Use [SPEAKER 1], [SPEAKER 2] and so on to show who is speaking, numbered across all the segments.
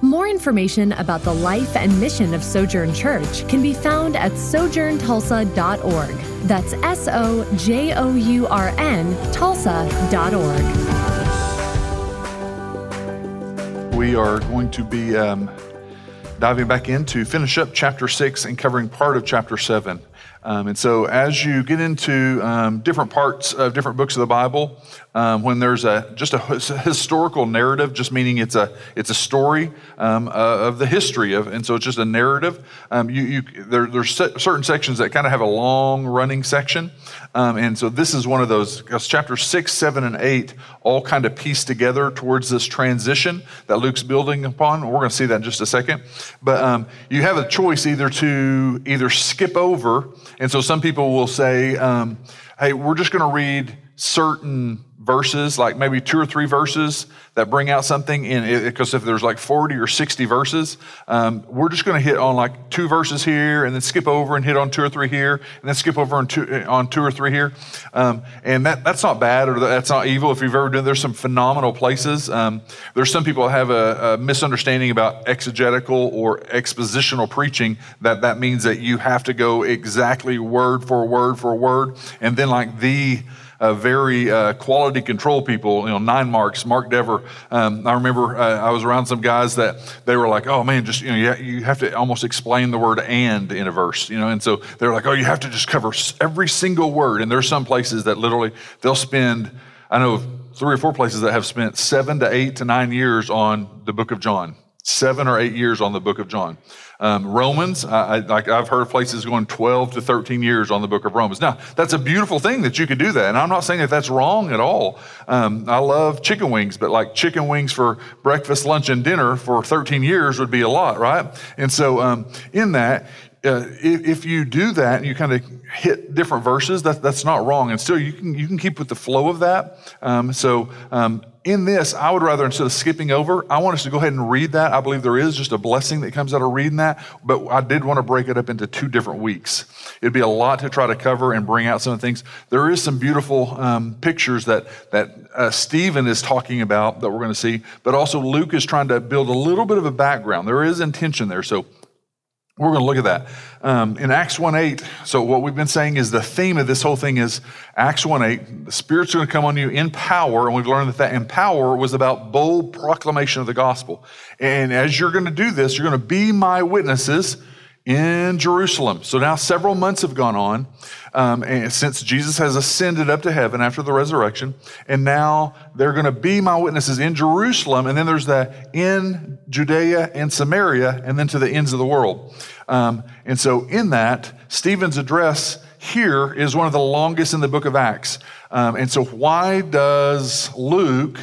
[SPEAKER 1] More information about the life and mission of Sojourn Church can be found at sojourntulsa.org. That's S O J O U R N Tulsa.org.
[SPEAKER 2] We are going to be um, diving back in to finish up chapter six and covering part of chapter seven. Um, and so, as you get into um, different parts of different books of the Bible, um, when there's a just a historical narrative, just meaning it's a it's a story um, uh, of the history of, and so it's just a narrative. Um, you, you there, there's certain sections that kind of have a long running section, um, and so this is one of those. Chapters six, seven, and eight all kind of piece together towards this transition that Luke's building upon. We're going to see that in just a second, but you have a choice either to either skip over, and so some people will say, "Hey, we're just going to read." Certain verses, like maybe two or three verses that bring out something in it, because if there's like 40 or 60 verses, um, we're just going to hit on like two verses here and then skip over and hit on two or three here and then skip over on two, on two or three here. Um, and that, that's not bad or that's not evil. If you've ever done, there's some phenomenal places. Um, there's some people have a, a misunderstanding about exegetical or expositional preaching that that means that you have to go exactly word for word for word and then like the uh, very uh, quality control people, you know, nine marks, Mark Dever. Um, I remember uh, I was around some guys that they were like, oh man, just, you know, you, have to almost explain the word and in a verse, you know, and so they're like, oh, you have to just cover every single word. And there's some places that literally they'll spend, I know three or four places that have spent seven to eight to nine years on the book of John, seven or eight years on the book of John. Um, Romans, I, I, like I've heard places going 12 to 13 years on the book of Romans. Now, that's a beautiful thing that you could do that. And I'm not saying that that's wrong at all. Um, I love chicken wings, but like chicken wings for breakfast, lunch, and dinner for 13 years would be a lot, right? And so um, in that, uh, if, if, you do that and you kind of hit different verses, that, that's not wrong. And still, you can, you can keep with the flow of that. Um, so, um, in this, I would rather, instead of skipping over, I want us to go ahead and read that. I believe there is just a blessing that comes out of reading that, but I did want to break it up into two different weeks. It'd be a lot to try to cover and bring out some of the things. There is some beautiful um, pictures that, that uh, Stephen is talking about that we're going to see, but also Luke is trying to build a little bit of a background. There is intention there. So we're going to look at that. Um, in Acts 1 8, so what we've been saying is the theme of this whole thing is Acts 1 8, the Spirit's going to come on you in power, and we've learned that that in power was about bold proclamation of the gospel. And as you're going to do this, you're going to be my witnesses in Jerusalem. So now several months have gone on um, since Jesus has ascended up to heaven after the resurrection, and now they're going to be my witnesses in Jerusalem, and then there's the in Judea and Samaria, and then to the ends of the world. Um, and so in that, Stephen's address here is one of the longest in the book of Acts. Um, and so why does Luke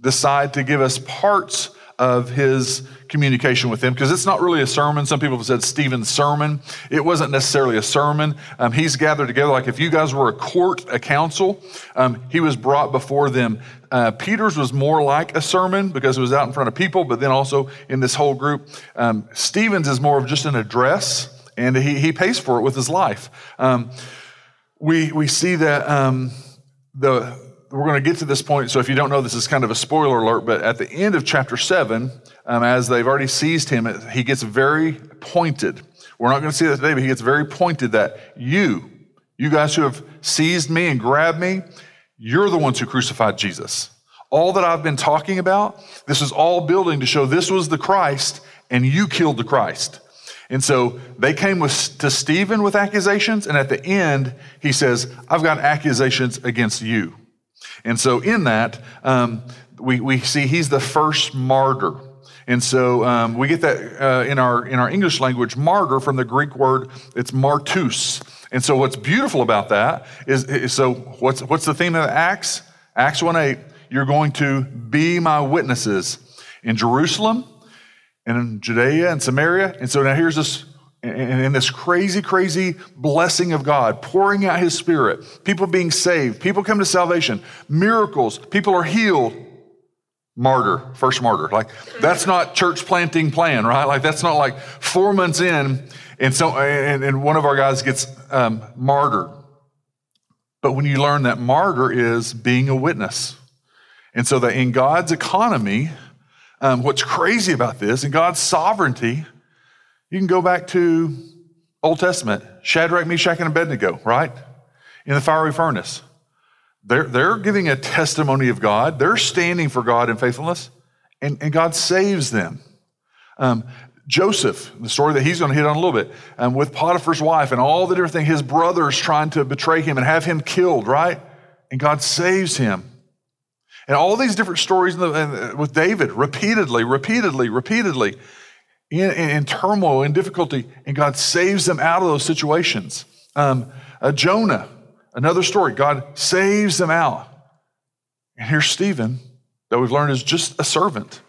[SPEAKER 2] decide to give us parts of his communication with them because it's not really a sermon. Some people have said Stephen's sermon. It wasn't necessarily a sermon. Um, he's gathered together like if you guys were a court, a council, um, he was brought before them. Uh, Peter's was more like a sermon because it was out in front of people, but then also in this whole group. Um, Stephen's is more of just an address, and he, he pays for it with his life. Um, we, we see that um, the we're going to get to this point. So if you don't know, this is kind of a spoiler alert. But at the end of chapter seven, um, as they've already seized him, he gets very pointed. We're not going to see that today, but he gets very pointed that you, you guys who have seized me and grabbed me, you're the ones who crucified Jesus. All that I've been talking about, this is all building to show this was the Christ and you killed the Christ. And so they came with, to Stephen with accusations, and at the end, he says, I've got accusations against you. And so in that, um, we, we see he's the first martyr. And so um, we get that uh, in, our, in our English language, martyr from the Greek word, it's martus. And so what's beautiful about that is, is so what's, what's the theme of Acts? Acts 1 8, you're going to be my witnesses in Jerusalem and in Judea and Samaria. And so now here's this and in this crazy, crazy blessing of God, pouring out his spirit, people being saved, people come to salvation, miracles, people are healed. Martyr, first martyr. Like, that's not church planting plan, right? Like, that's not like four months in, and so, and, and one of our guys gets um, martyred. But when you learn that martyr is being a witness. And so that in God's economy, um, what's crazy about this, in God's sovereignty, you can go back to Old Testament, Shadrach, Meshach, and Abednego, right? In the fiery furnace. They're, they're giving a testimony of God. They're standing for God in faithfulness, and, and God saves them. Um, Joseph, the story that he's going to hit on a little bit, um, with Potiphar's wife and all the different things, his brothers trying to betray him and have him killed, right? And God saves him. And all these different stories the, with David, repeatedly, repeatedly, repeatedly in, in, turmoil, in difficulty, and God saves them out of those situations. Um, uh, Jonah, another story, God saves them out. And here's Stephen, that we've learned is just a servant.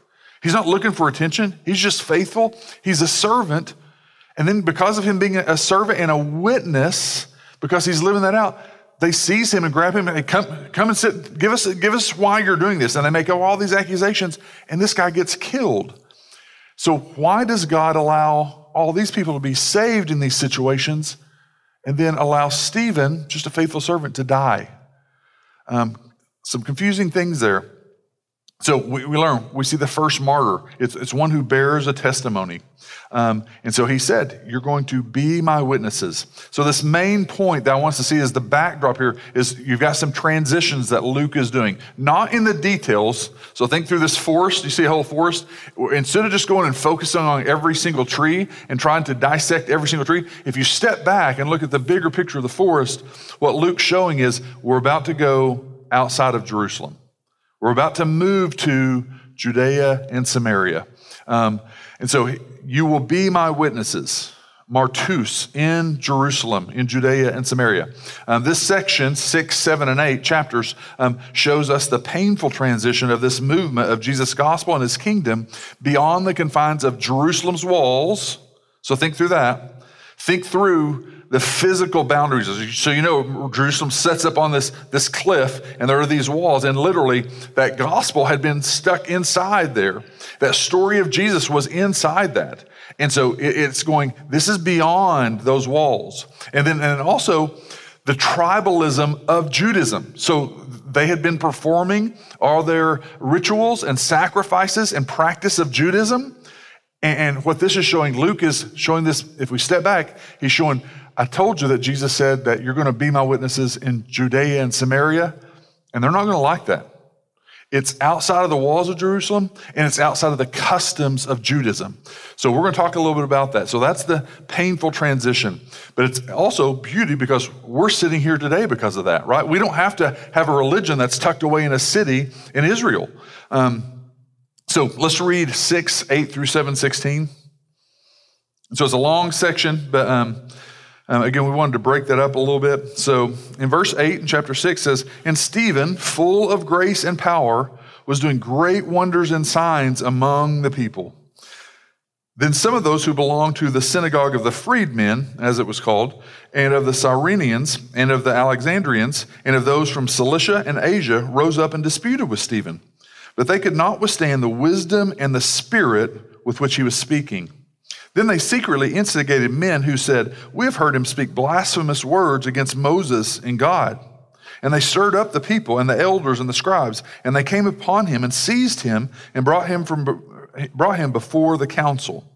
[SPEAKER 2] He's not looking for attention, he's just faithful. He's a servant. And then, because of him being a servant and a witness, because he's living that out, they seize him and grab him and come, come and sit, give us, give us why you're doing this. And they make all these accusations, and this guy gets killed. So, why does God allow all these people to be saved in these situations and then allow Stephen, just a faithful servant, to die? Um, some confusing things there. So we, we learn, we see the first martyr. It's, it's one who bears a testimony. Um, and so he said, You're going to be my witnesses. So, this main point that I want us to see is the backdrop here is you've got some transitions that Luke is doing, not in the details. So, think through this forest. You see a whole forest? Instead of just going and focusing on every single tree and trying to dissect every single tree, if you step back and look at the bigger picture of the forest, what Luke's showing is we're about to go outside of Jerusalem. We're about to move to Judea and Samaria. Um, and so you will be my witnesses, martus, in Jerusalem, in Judea and Samaria. Um, this section, six, seven, and eight chapters, um, shows us the painful transition of this movement of Jesus' gospel and his kingdom beyond the confines of Jerusalem's walls. So think through that. Think through the physical boundaries. So you know, Jerusalem sets up on this, this cliff, and there are these walls, and literally that gospel had been stuck inside there. That story of Jesus was inside that. And so it, it's going, this is beyond those walls. And then and also the tribalism of Judaism. So they had been performing all their rituals and sacrifices and practice of Judaism. And what this is showing, Luke is showing this, if we step back, he's showing I told you that Jesus said that you're going to be my witnesses in Judea and Samaria, and they're not going to like that. It's outside of the walls of Jerusalem and it's outside of the customs of Judaism. So we're going to talk a little bit about that. So that's the painful transition. But it's also beauty because we're sitting here today because of that, right? We don't have to have a religion that's tucked away in a city in Israel. Um, so let's read 6, 8 through 7, 16. So it's a long section, but um, um, again, we wanted to break that up a little bit. So in verse 8 in chapter 6 says, And Stephen, full of grace and power, was doing great wonders and signs among the people. Then some of those who belonged to the synagogue of the freedmen, as it was called, and of the Cyrenians, and of the Alexandrians, and of those from Cilicia and Asia rose up and disputed with Stephen. But they could not withstand the wisdom and the spirit with which he was speaking. Then they secretly instigated men who said, We have heard him speak blasphemous words against Moses and God. And they stirred up the people and the elders and the scribes, and they came upon him and seized him and brought him, from, brought him before the council.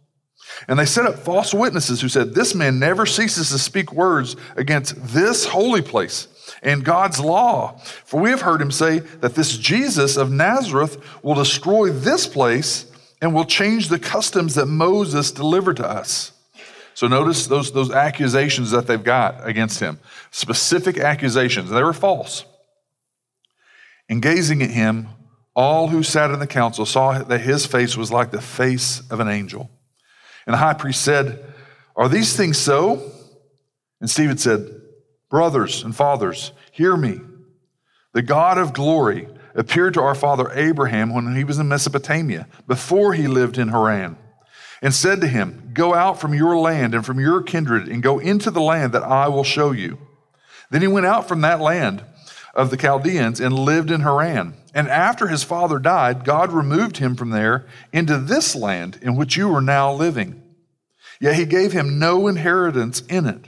[SPEAKER 2] And they set up false witnesses who said, This man never ceases to speak words against this holy place and God's law. For we have heard him say that this Jesus of Nazareth will destroy this place and will change the customs that Moses delivered to us. So notice those, those accusations that they've got against him. Specific accusations. They were false. And gazing at him, all who sat in the council saw that his face was like the face of an angel. And the high priest said, Are these things so? And Stephen said, Brothers and fathers, hear me. The God of glory appeared to our father Abraham when he was in Mesopotamia, before he lived in Haran. and said to him, Go out from your land and from your kindred and go into the land that I will show you. Then he went out from that land of the Chaldeans and lived in Haran. And after his father died, God removed him from there into this land in which you are now living. Yet he gave him no inheritance in it,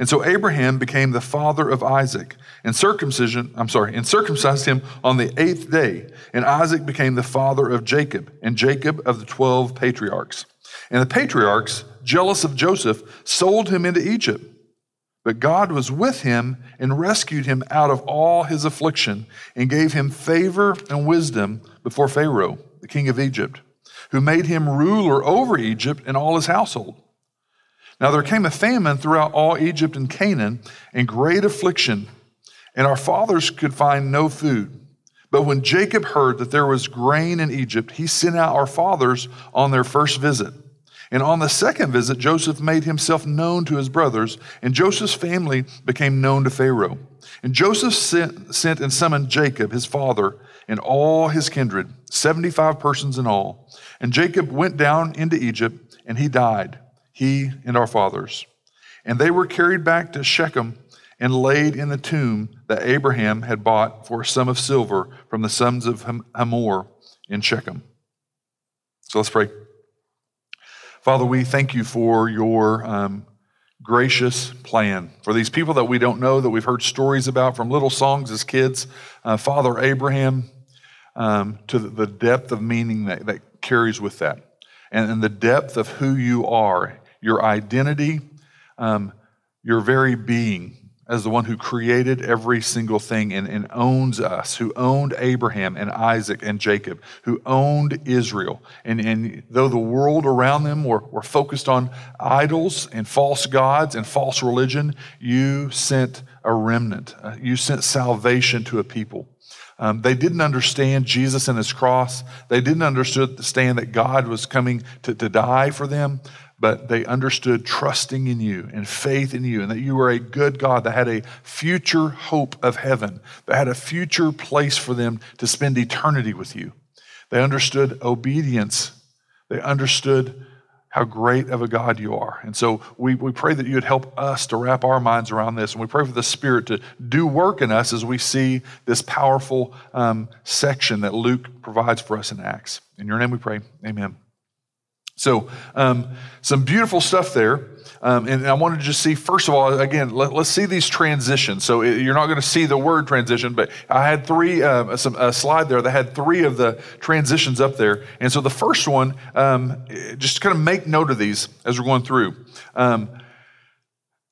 [SPEAKER 2] And so Abraham became the father of Isaac, and circumcision, I'm sorry, and circumcised him on the eighth day. And Isaac became the father of Jacob, and Jacob of the 12 patriarchs. And the patriarchs, jealous of Joseph, sold him into Egypt. But God was with him and rescued him out of all his affliction and gave him favor and wisdom before Pharaoh, the king of Egypt, who made him ruler over Egypt and all his household. Now there came a famine throughout all Egypt and Canaan, and great affliction, and our fathers could find no food. But when Jacob heard that there was grain in Egypt, he sent out our fathers on their first visit. And on the second visit, Joseph made himself known to his brothers, and Joseph's family became known to Pharaoh. And Joseph sent, sent and summoned Jacob, his father, and all his kindred, 75 persons in all. And Jacob went down into Egypt, and he died he and our fathers. And they were carried back to Shechem and laid in the tomb that Abraham had bought for a sum of silver from the sons of Hamor in Shechem. So let's pray. Father, we thank you for your um, gracious plan for these people that we don't know, that we've heard stories about from little songs as kids. Uh, Father Abraham, um, to the depth of meaning that, that carries with that, and, and the depth of who you are your identity, um, your very being as the one who created every single thing and, and, owns us, who owned Abraham and Isaac and Jacob, who owned Israel. And, and though the world around them were, were focused on idols and false gods and false religion, you sent a remnant. Uh, you sent salvation to a people. Um, they didn't understand Jesus and his cross. They didn't understand that God was coming to, to die for them but they understood trusting in you and faith in you and that you were a good God that had a future hope of heaven, that had a future place for them to spend eternity with you. They understood obedience. They understood how great of a God you are. And so we, we pray that you would help us to wrap our minds around this. And we pray for the Spirit to do work in us as we see this powerful um, section that Luke provides for us in Acts. In your name we pray. Amen. So, um, some beautiful stuff there. Um, and I wanted to just see, first of all, again, let, us see these transitions. So, it, you're not going to see the word transition, but I had three, uh, some, a slide there that had three of the transitions up there. And so, the first one, um, just kind of make note of these as we're going through. Um,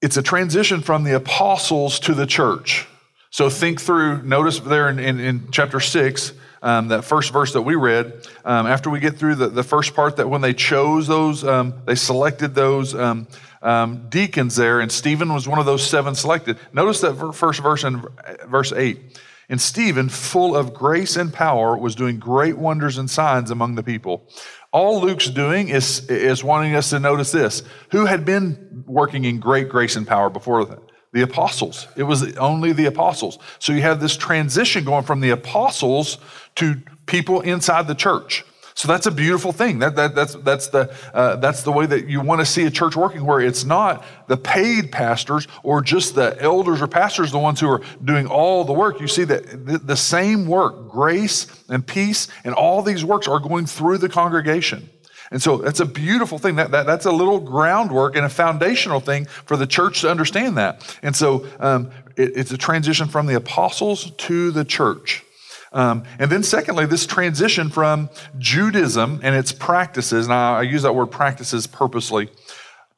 [SPEAKER 2] it's a transition from the apostles to the church. So, think through, notice there in, in, in chapter six, um, that first verse that we read, um, after we get through the, the first part, that when they chose those, um, they selected those um, um, deacons there, and Stephen was one of those seven selected. Notice that first verse in verse 8. And Stephen, full of grace and power, was doing great wonders and signs among the people. All Luke's doing is, is wanting us to notice this. Who had been working in great grace and power before that? the apostles. It was only the apostles. So you have this transition going from the apostles to people inside the church. So that's a beautiful thing. That, that, that's, that's, the, uh, that's the way that you want to see a church working, where it's not the paid pastors or just the elders or pastors, the ones who are doing all the work. You see that the, same work, grace and peace, and all these works are going through the congregation. And so that's a beautiful thing. That, that, that's a little groundwork and a foundational thing for the church to understand that. And so um, it, it's a transition from the apostles to the church. Um, and then, secondly, this transition from Judaism and its practices, and I, use that word practices purposely,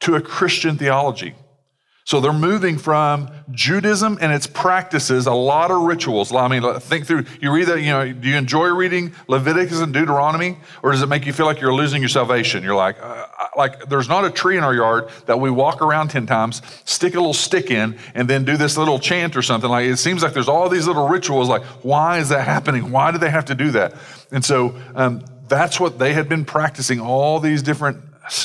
[SPEAKER 2] to a Christian theology. So they're moving from Judaism and its practices, a lot of rituals. I mean, think through, you read that, you know, do you enjoy reading Leviticus and Deuteronomy? Or does it make you feel like you're losing your salvation? You're like, uh, like there's not a tree in our yard that we walk around 10 times, stick a little stick in, and then do this little chant or something. Like it seems like there's all these little rituals. Like, why is that happening? Why do they have to do that? And so um, that's what they had been practicing, all these different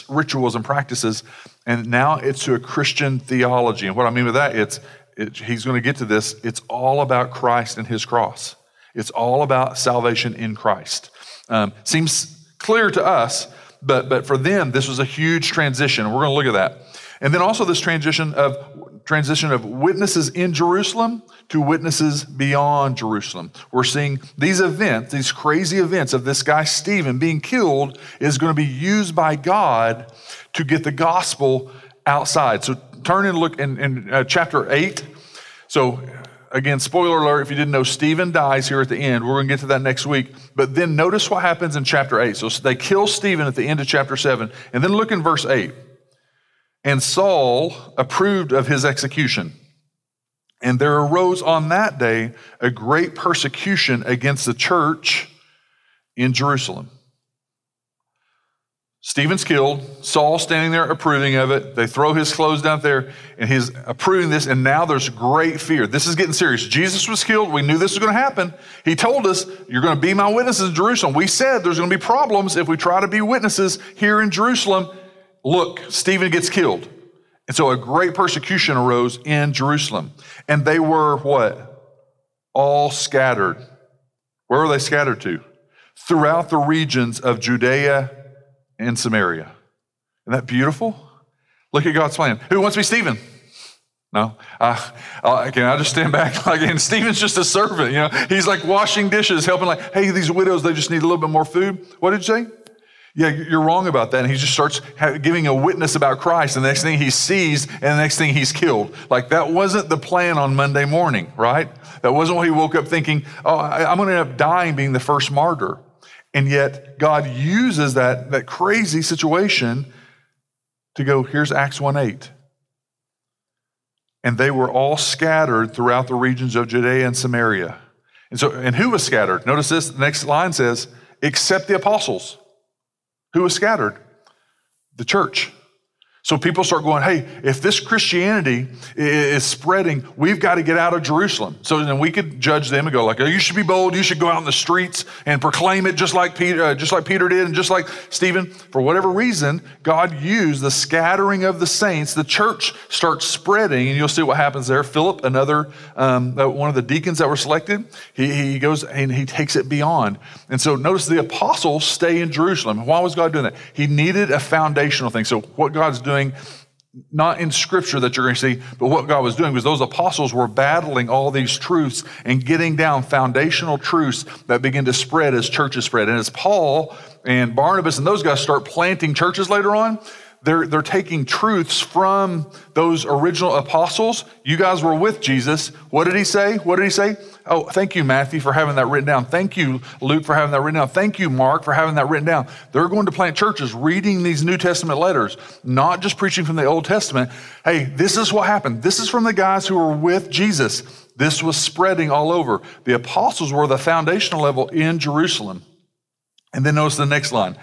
[SPEAKER 2] rituals and practices and now it's to a Christian theology. And what I mean with that, it's it, he's going to get to this. It's all about Christ and his cross. It's all about salvation in Christ. Um, seems clear to us, but but for them, this was a huge transition. We're going to look at that. And then also this transition of transition of witnesses in Jerusalem to witnesses beyond Jerusalem. We're seeing these events, these crazy events of this guy Stephen being killed is going to be used by God to get the gospel outside. So turn and look in, in uh, chapter 8. So again, spoiler alert, if you didn't know, Stephen dies here at the end. We're going to get to that next week. But then notice what happens in chapter 8. So they kill Stephen at the end of chapter 7. And then look in verse 8. And Saul approved of his execution. And there arose on that day a great persecution against the church in Jerusalem. Stephen's killed. Saul standing there approving of it. They throw his clothes down there and he's approving this. And now there's great fear. This is getting serious. Jesus was killed. We knew this was going to happen. He told us, You're going to be my witnesses in Jerusalem. We said there's going to be problems if we try to be witnesses here in Jerusalem. Look, Stephen gets killed. And so a great persecution arose in Jerusalem. And they were what? All scattered. Where were they scattered to? Throughout the regions of Judea in Samaria. Isn't that beautiful? Look at God's plan. Who wants to be Stephen? No, uh, uh, can I just stand back? Like, and Stephen's just a servant, you know. He's like washing dishes, helping. Like, hey, these widows, they just need a little bit more food. What did you say? Yeah, you're wrong about that. And he just starts giving a witness about Christ. And the next thing he sees, and the next thing he's killed. Like that wasn't the plan on Monday morning, right? That wasn't what he woke up thinking. Oh, I'm going to end up dying, being the first martyr. And yet God uses that, that crazy situation to go, here's Acts 1 8. And they were all scattered throughout the regions of Judea and Samaria. And so, and who was scattered? Notice this, the next line says, except the apostles. Who was scattered? The church. So people start going, hey, if this Christianity is spreading, we've got to get out of Jerusalem. So then we could judge them and go like, oh, you should be bold. You should go out in the streets and proclaim it just like Peter, uh, just like Peter did and just like Stephen. For whatever reason, God used the scattering of the saints. The church starts spreading and you'll see what happens there. Philip, another, um, uh, one of the deacons that were selected, he, he goes and he takes it beyond. And so notice the apostles stay in Jerusalem. Why was God doing that? He needed a foundational thing. So what God's doing doing, not in scripture that you're going to see, but what God was doing was those apostles were battling all these truths and getting down foundational truths that begin to spread as churches spread. And as Paul and Barnabas and those guys start planting churches later on, they're, they're taking truths from those original apostles. You guys were with Jesus. What did he say? What did he say? Oh, thank you, Matthew, for having that written down. Thank you, Luke, for having that written down. Thank you, Mark, for having that written down. They're going to plant churches reading these New Testament letters, not just preaching from the Old Testament. Hey, this is what happened. This is from the guys who were with Jesus. This was spreading all over. The apostles were the foundational level in Jerusalem. And then notice the next line.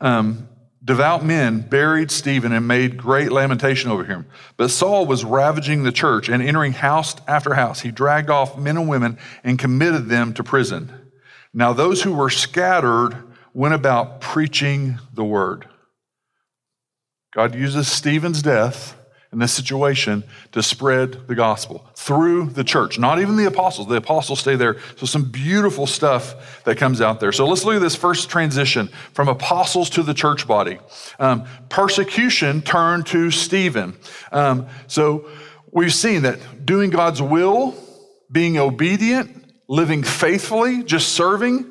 [SPEAKER 2] Um, Devout men buried Stephen and made great lamentation over him. But Saul was ravaging the church and entering house after house. He dragged off men and women and committed them to prison. Now, those who were scattered went about preaching the word. God uses Stephen's death in this situation to spread the gospel through the church, not even the apostles. The apostles stay there. So, some beautiful stuff that comes out there. So, let's look at this first transition from apostles to the church body. Um, persecution turned to Stephen. Um, so, we've seen that doing God's will, being obedient, living faithfully, just serving,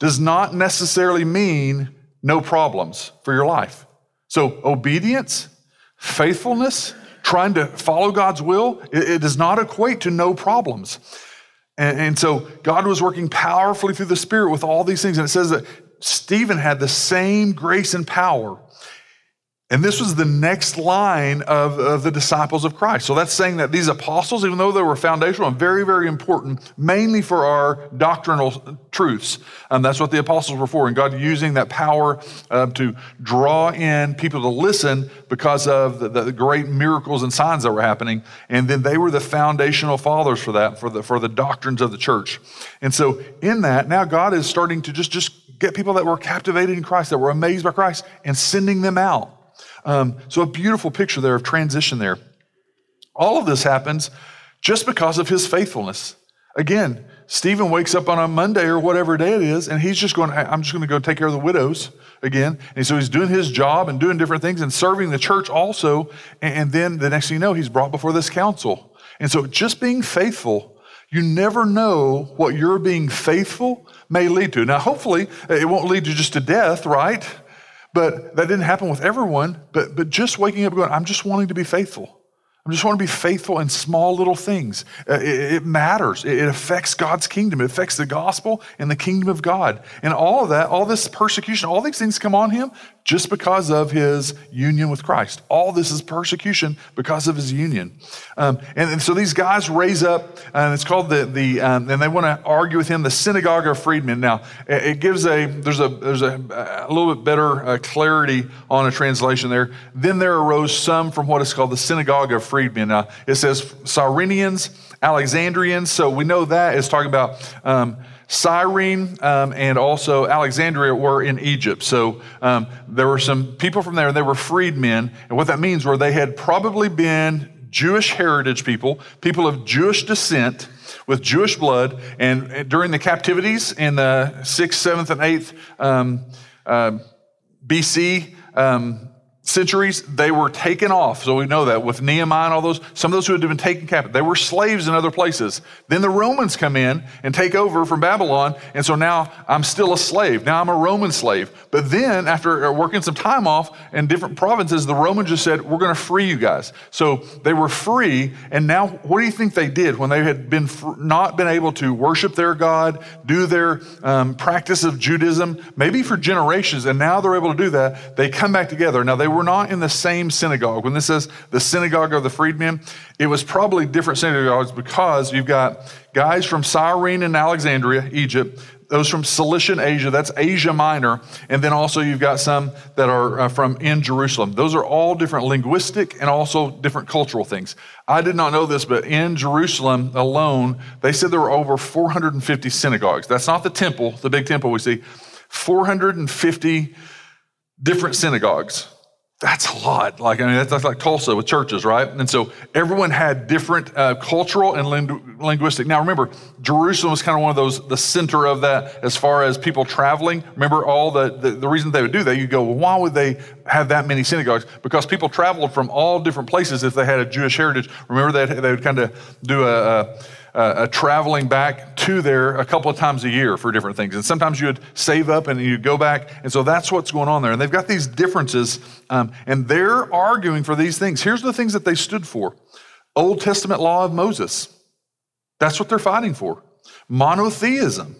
[SPEAKER 2] does not necessarily mean no problems for your life. So, obedience faithfulness, trying to follow God's will, it, it does not equate to no problems. And, and so God was working powerfully through the Spirit with all these things. And it says that Stephen had the same grace and power. And this was the next line of, of the disciples of Christ. So that's saying that these apostles, even though they were foundational and very, very important, mainly for our doctrinal truths, and that's what the apostles were for. And God using that power uh, to draw in people to listen because of the, the, great miracles and signs that were happening. And then they were the foundational fathers for that, for the, for the doctrines of the church. And so in that, now God is starting to just, just get people that were captivated in Christ, that were amazed by Christ, and sending them out. Um, so, a beautiful picture there of transition there. All of this happens just because of his faithfulness. Again, Stephen wakes up on a Monday or whatever day it is, and he's just going, I'm just going to go take care of the widows again. And so he's doing his job and doing different things and serving the church also. And then the next thing you know, he's brought before this council. And so just being faithful, you never know what your being faithful may lead to. Now, hopefully, it won't lead you just to death, right? But that didn't happen with everyone. But, but just waking up going, I'm just wanting to be faithful. I just want to be faithful in small little things. Uh, it, it matters. It, it affects God's kingdom. It affects the gospel and the kingdom of God. And all of that, all this persecution, all these things come on him just because of his union with Christ. All this is persecution because of his union. Um, and, and, so these guys raise up, and it's called the, the um, and they want to argue with him, the synagogue of freedmen. Now, it, gives a, there's a, there's a, a little bit better uh, clarity on a translation there. Then there arose some from what is called the synagogue of freedmen. Now, it says Cyrenians, Alexandrians, so we know that is talking about um, Cyrene um, and also Alexandria were in Egypt. So um, there were some people from there, they were freedmen. And what that means were they had probably been Jewish heritage people, people of Jewish descent with Jewish blood. And during the captivities in the 6th, 7th, and 8th um, uh, BC, um, centuries, they were taken off. So we know that with Nehemiah and all those, some of those who had been taken captive, they were slaves in other places. Then the Romans come in and take over from Babylon. And so now I'm still a slave. Now I'm a Roman slave. But then after working some time off in different provinces, the Romans just said, we're going to free you guys. So they were free. And now what do you think they did when they had been fr- not been able to worship their God, do their um, practice of Judaism, maybe for generations, and now they're able to do that. They come back together. Now they were were not in the same synagogue. When this says the synagogue of the freedmen, it was probably different synagogues because you've got guys from Cyrene and Alexandria, Egypt, those from Cilician Asia, that's Asia Minor, and then also you've got some that are uh, from in Jerusalem. Those are all different linguistic and also different cultural things. I did not know this, but in Jerusalem alone, they said there were over 450 synagogues. That's not the temple, the big temple we see. 450 different synagogues. That's a lot. Like, I mean, that's, that's, like Tulsa with churches, right? And so everyone had different uh, cultural and ling- linguistic. Now, remember, Jerusalem was kind of one of those, the center of that as far as people traveling. Remember all the, the, the reason they would do that? You go, well, why would they have that many synagogues? Because people traveled from all different places if they had a Jewish heritage. Remember, they, they would kind of do a, a uh, traveling back to there a couple of times a year for different things. And sometimes you would save up and you'd go back. And so that's what's going on there. And they've got these differences, um, and they're arguing for these things. Here's the things that they stood for Old Testament law of Moses. That's what they're fighting for. Monotheism.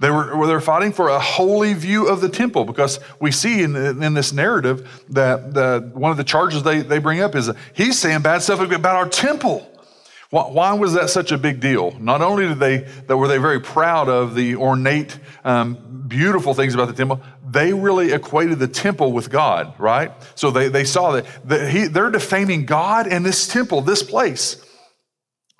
[SPEAKER 2] They were they're fighting for a holy view of the temple because we see in, in this narrative that the, one of the charges they, they bring up is he's saying bad stuff about our temple. Why was that such a big deal? Not only did they that were they very proud of the ornate, um, beautiful things about the temple, they really equated the temple with God, right? So they, they saw that, that he, they're defaming God and this temple, this place.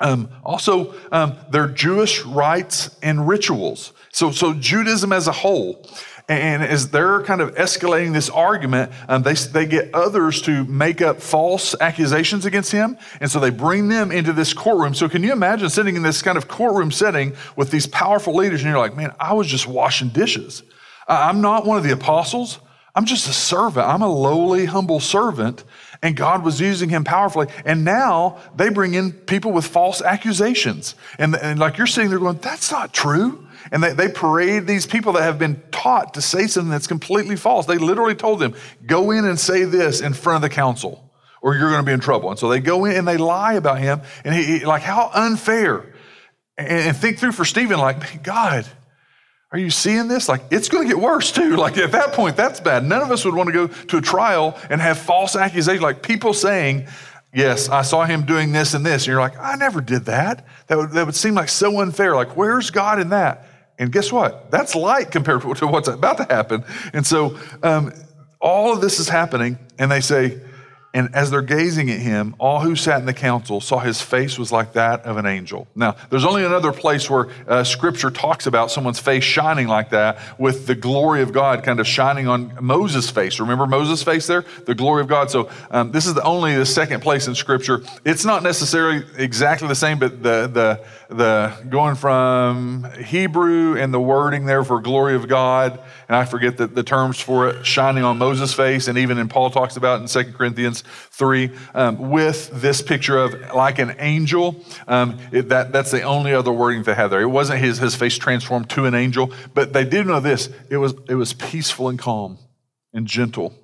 [SPEAKER 2] Um, also, um, their Jewish rites and rituals. So, so Judaism as a whole. And as they're kind of escalating this argument, um, they, they get others to make up false accusations against him. And so they bring them into this courtroom. So can you imagine sitting in this kind of courtroom setting with these powerful leaders and you're like, man, I was just washing dishes. I'm not one of the apostles. I'm just a servant. I'm a lowly, humble servant. And God was using him powerfully. And now they bring in people with false accusations. And, and like you're sitting there going, that's not true. And they, they parade these people that have been taught to say something that's completely false. They literally told them, go in and say this in front of the council, or you're going to be in trouble. And so they go in and they lie about him. And he, like, how unfair. And, and think through for Stephen, like, God, Are you seeing this? Like, it's going to get worse too. Like, at that point, that's bad. None of us would want to go to a trial and have false accusations, like people saying, Yes, I saw him doing this and this. And you're like, I never did that. That would, that would seem like so unfair. Like, where's God in that? And guess what? That's light compared to what's about to happen. And so, um, all of this is happening, and they say, and as they're gazing at him, all who sat in the council saw his face was like that of an angel. Now, there's only another place where uh, scripture talks about someone's face shining like that with the glory of God kind of shining on Moses' face. Remember Moses' face there? The glory of God. So, um, this is the only the second place in scripture. It's not necessarily exactly the same, but the, the, the going from Hebrew and the wording there for glory of God, and I forget the, the terms for it, shining on Moses' face, and even in Paul talks about in 2 Corinthians 3 um, with this picture of like an angel. Um, it, that, that's the only other wording they had there. It wasn't his, his face transformed to an angel, but they did know this it was, it was peaceful and calm and gentle.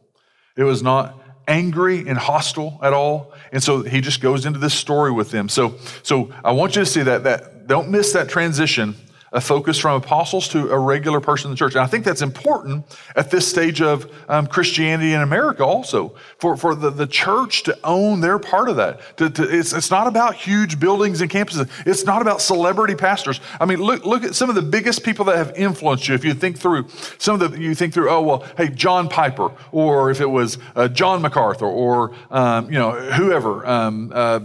[SPEAKER 2] It was not angry and hostile at all. And so he just goes into this story with them. So, so I want you to see that, that don't miss that transition a focus from apostles to a regular person in the church. And I think that's important at this stage of um, Christianity in America also, for, for the, the church to own their part of that. To, to, it's, it's not about huge buildings and campuses. It's not about celebrity pastors. I mean, look, look at some of the biggest people that have influenced you. If you think through some of the, you think through, oh, well, hey, John Piper, or if it was uh, John MacArthur, or, um, you know, whoever, um, uh,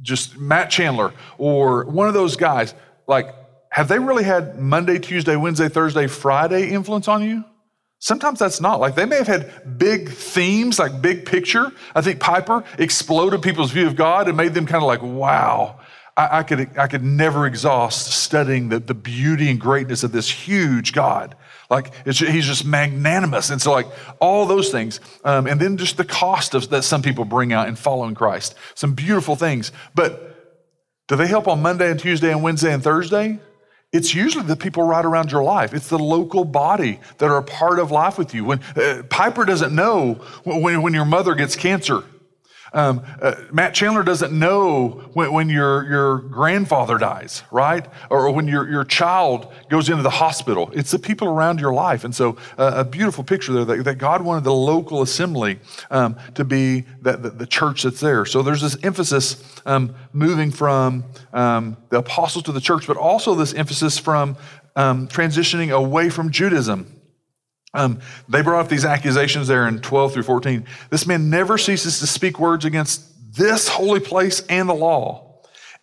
[SPEAKER 2] just Matt Chandler, or one of those guys, like, have they really had Monday, Tuesday, Wednesday, Thursday, Friday influence on you? Sometimes that's not. Like they may have had big themes, like big picture. I think Piper exploded people's view of God and made them kind of like, wow, I, could, I could never exhaust studying the, the beauty and greatness of this huge God. Like he's just magnanimous. And so like all those things. Um, and then just the cost of that some people bring out in following Christ. Some beautiful things. But do they help on Monday and Tuesday and Wednesday and Thursday? It's usually the people right around your life. It's the local body that are a part of life with you. When uh, Piper doesn't know when, when your mother gets cancer um, uh, Matt Chandler doesn't know when, when, your, your grandfather dies, right? Or when your, your child goes into the hospital. It's the people around your life. And so, uh, a beautiful picture there that, that, God wanted the local assembly um, to be that, the, the, church that's there. So, there's this emphasis um, moving from um, the apostles to the church, but also this emphasis from um, transitioning away from Judaism um, they brought up these accusations there in 12 through 14. This man never ceases to speak words against this holy place and the law.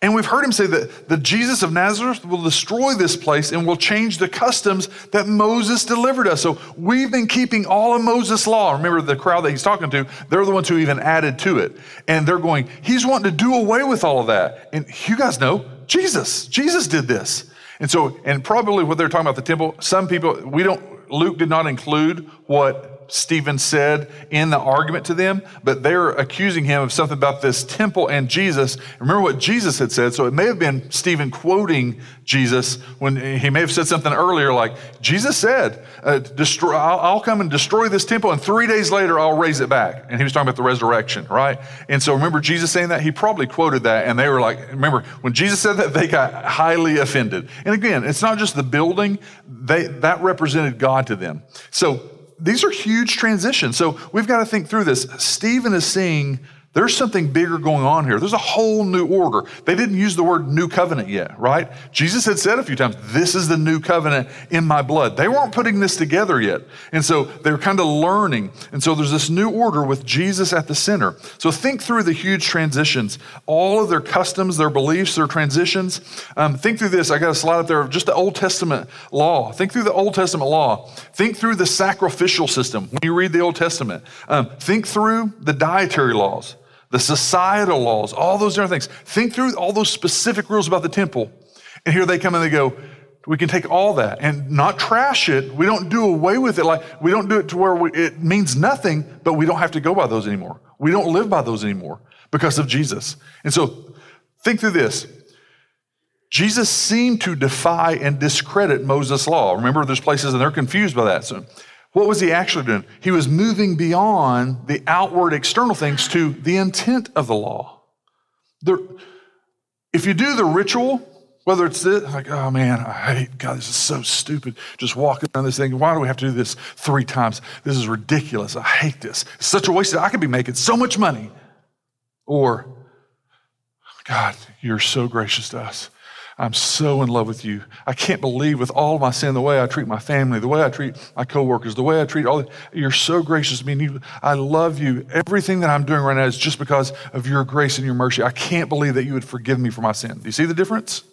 [SPEAKER 2] And we've heard him say that the Jesus of Nazareth will destroy this place and will change the customs that Moses delivered us. So we've been keeping all of Moses' law. Remember the crowd that he's talking to, they're the ones who even added to it. And they're going, he's wanting to do away with all of that. And you guys know, Jesus, Jesus did this. And so, and probably what they're talking about the temple, some people, we don't, Luke did not include what Stephen said in the argument to them, but they're accusing him of something about this temple and Jesus. Remember what Jesus had said. So it may have been Stephen quoting Jesus when he may have said something earlier like, Jesus said, uh, destroy, I'll, I'll, come and destroy this temple, and three days later I'll raise it back. And he was talking about the resurrection, right? And so remember Jesus saying that? He probably quoted that, and they were like, remember, when Jesus said that, they got highly offended. And again, it's not just the building, they, that represented God to them. So these are huge transitions. So we've got to think through this. Stephen is seeing there's something bigger going on here. There's a whole new order. They didn't use the word new covenant yet, right? Jesus had said a few times, This is the new covenant in my blood. They weren't putting this together yet. And so they're kind of learning. And so there's this new order with Jesus at the center. So think through the huge transitions, all of their customs, their beliefs, their transitions. Um, think through this. I got a slide up there of just the Old Testament law. Think through the Old Testament law. Think through the sacrificial system when you read the Old Testament. Um, think through the dietary laws the societal laws, all those different things. Think through all those specific rules about the temple. And here they come and they go, we can take all that and not trash it. We don't do away with it. Like we don't do it to where we, it means nothing, but we don't have to go by those anymore. We don't live by those anymore because of Jesus. And so think through this. Jesus seemed to defy and discredit Moses' law. Remember, there's places and they're confused by that. So what was he actually doing? He was moving beyond the outward external things to the intent of the law. The, if you do the ritual, Whether it's this, like, oh man, I hate God, this is so stupid. Just walking around this thing. Why do we have to do this three times? This is ridiculous. I hate this. It's such a waste. I could be making so much money. Or, God, you're so gracious to us. I'm so in love with you. I can't believe with all my sin, the way I treat my family, the way I treat my coworkers, the way I treat all, you're so gracious to me. You, I love you. Everything that I'm doing right now is just because of your grace and your mercy. I can't believe that you would forgive me for my sin. Do you see the difference?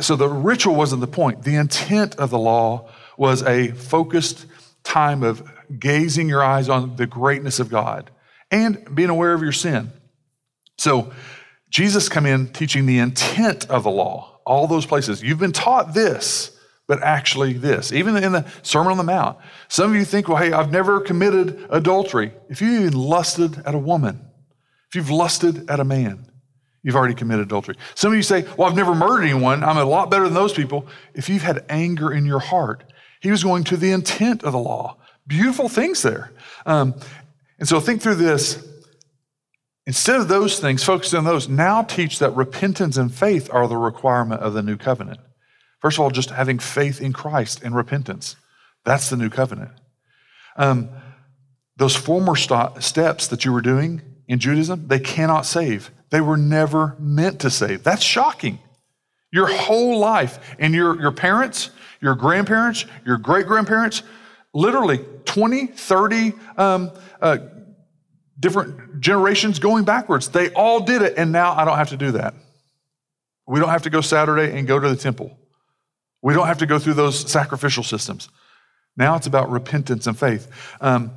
[SPEAKER 2] So the ritual wasn't the point. The intent of the law was a focused time of gazing your eyes on the greatness of God and being aware of your sin. So Jesus come in teaching the intent of the law, all those places. You've been taught this, but actually this. Even in the Sermon on the Mount. Some of you think, well, hey, I've never committed adultery. If you even lusted at a woman, if you've lusted at a man, you've already committed adultery. Some of you say, well, I've never murdered anyone. I'm a lot better than those people. If you've had anger in your heart, he was going to the intent of the law. Beautiful things there. Um, and so think through this Instead of those things, focus on those. Now teach that repentance and faith are the requirement of the new covenant. First of all, just having faith in Christ and repentance. That's the new covenant. Um, those former st- steps that you were doing in Judaism, they cannot save. They were never meant to save. That's shocking. Your whole life and your, your parents, your grandparents, your great grandparents, literally 20, 30 um, uh, different generations going backwards. They all did it, and now I don't have to do that. We don't have to go Saturday and go to the temple. We don't have to go through those sacrificial systems. Now it's about repentance and faith. Um,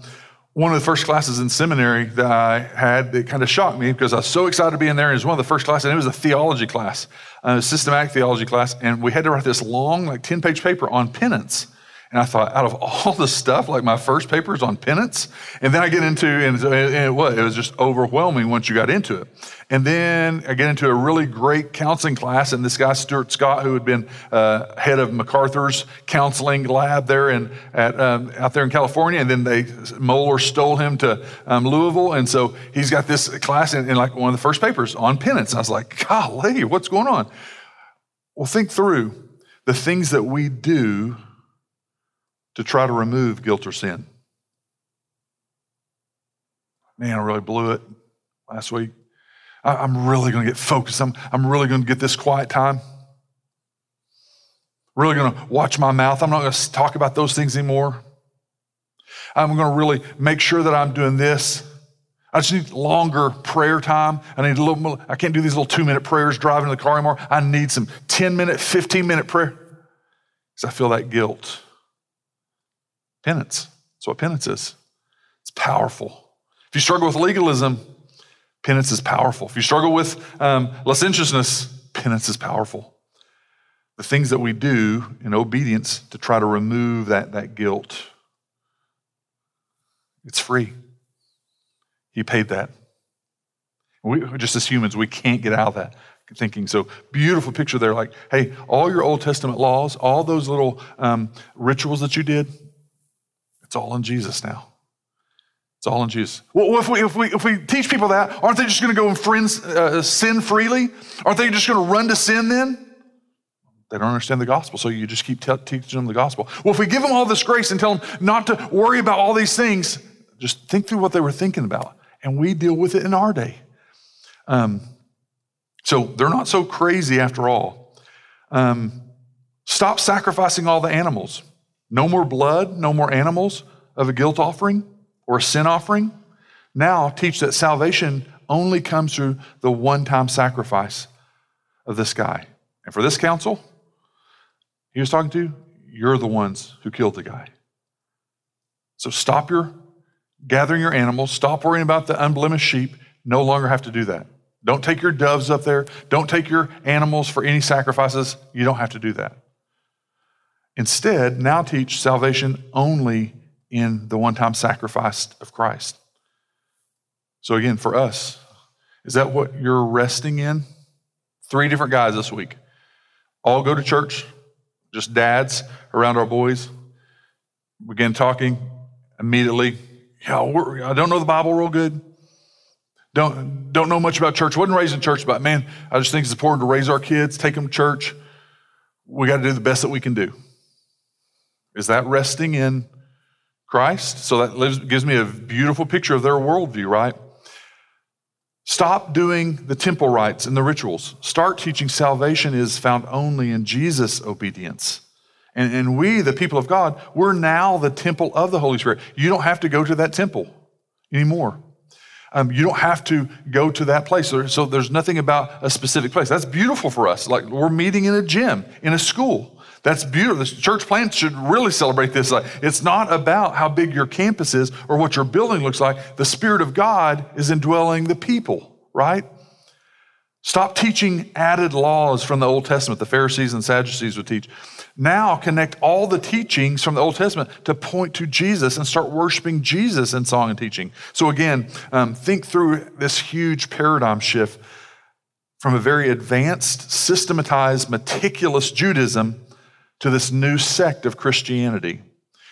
[SPEAKER 2] one of the first classes in seminary that I had that kind of shocked me because I was so excited to be in there. It was one of the first classes, and it was a theology class, a systematic theology class, and we had to write this long, like 10 page paper on penance. And I thought, out of all the stuff, like my first paper is on penance. And then I get into, and it was, it was just overwhelming once you got into it. And then I get into a really great counseling class, and this guy, Stuart Scott, who had been uh, head of MacArthur's counseling lab there in, at, um, out there in California, and then they, Mohler stole him to um, Louisville. And so he's got this class in like one of the first papers on penance. I was like, golly, what's going on? Well, think through the things that we do to try to remove guilt or sin. Man, I really blew it last week. I, am really going to get focused. I'm, I'm really going to get this quiet time. Really going to watch my mouth. I'm not going to talk about those things anymore. I'm going to really make sure that I'm doing this. I just need longer prayer time. I need a little more, I can't do these little two minute prayers driving in the car anymore. I need some 10 minute, 15 minute prayer because I feel that guilt. Penance. That's what penance is. It's powerful. If you struggle with legalism, penance is powerful. If you struggle with um, licentiousness, penance is powerful. The things that we do in obedience to try to remove that, that guilt, it's free. He paid that. We, just as humans, we can't get out of that thinking. So beautiful picture there. Like, hey, all your Old Testament laws, all those little um, rituals that you did, it's all in Jesus now. It's all in Jesus. Well, if we, if we, if we teach people that, aren't they just going to go and friends, uh, sin freely? Aren't they just going to run to sin then? They don't understand the gospel, so you just keep te- teaching them the gospel. Well, if we give them all this grace and tell them not to worry about all these things, just think through what they were thinking about, and we deal with it in our day. Um, so they're not so crazy after all. Um, stop sacrificing all the animals. No more blood, no more animals of a guilt offering or a sin offering. Now teach that salvation only comes through the one time sacrifice of this guy. And for this council, he was talking to, you're the ones who killed the guy. So stop your gathering your animals, stop worrying about the unblemished sheep, no longer have to do that. Don't take your doves up there, don't take your animals for any sacrifices. You don't have to do that. Instead, now teach salvation only in the one time sacrifice of Christ. So, again, for us, is that what you're resting in? Three different guys this week. All go to church, just dads around our boys. Begin talking immediately. Yeah, I don't know the Bible real good. don't, don't know much about church, wasn't raised in church, but man, I just think it's important to raise our kids, take them to church. We got to do the best that we can do. Is that resting in Christ? So that lives, gives me a beautiful picture of their worldview, right? Stop doing the temple rites and the rituals. Start teaching salvation is found only in Jesus' obedience. And, and we, the people of God, we're now the temple of the Holy Spirit. You don't have to go to that temple anymore. Um, you don't have to go to that place. So there's nothing about a specific place. That's beautiful for us. Like we're meeting in a gym, in a school. That's beautiful. The church plant should really celebrate this. It's not about how big your campus is or what your building looks like. The Spirit of God is indwelling the people, right? Stop teaching added laws from the Old Testament, the Pharisees and Sadducees would teach. Now connect all the teachings from the Old Testament to point to Jesus and start worshiping Jesus in song and teaching. So, again, um, think through this huge paradigm shift from a very advanced, systematized, meticulous Judaism to this new sect of Christianity.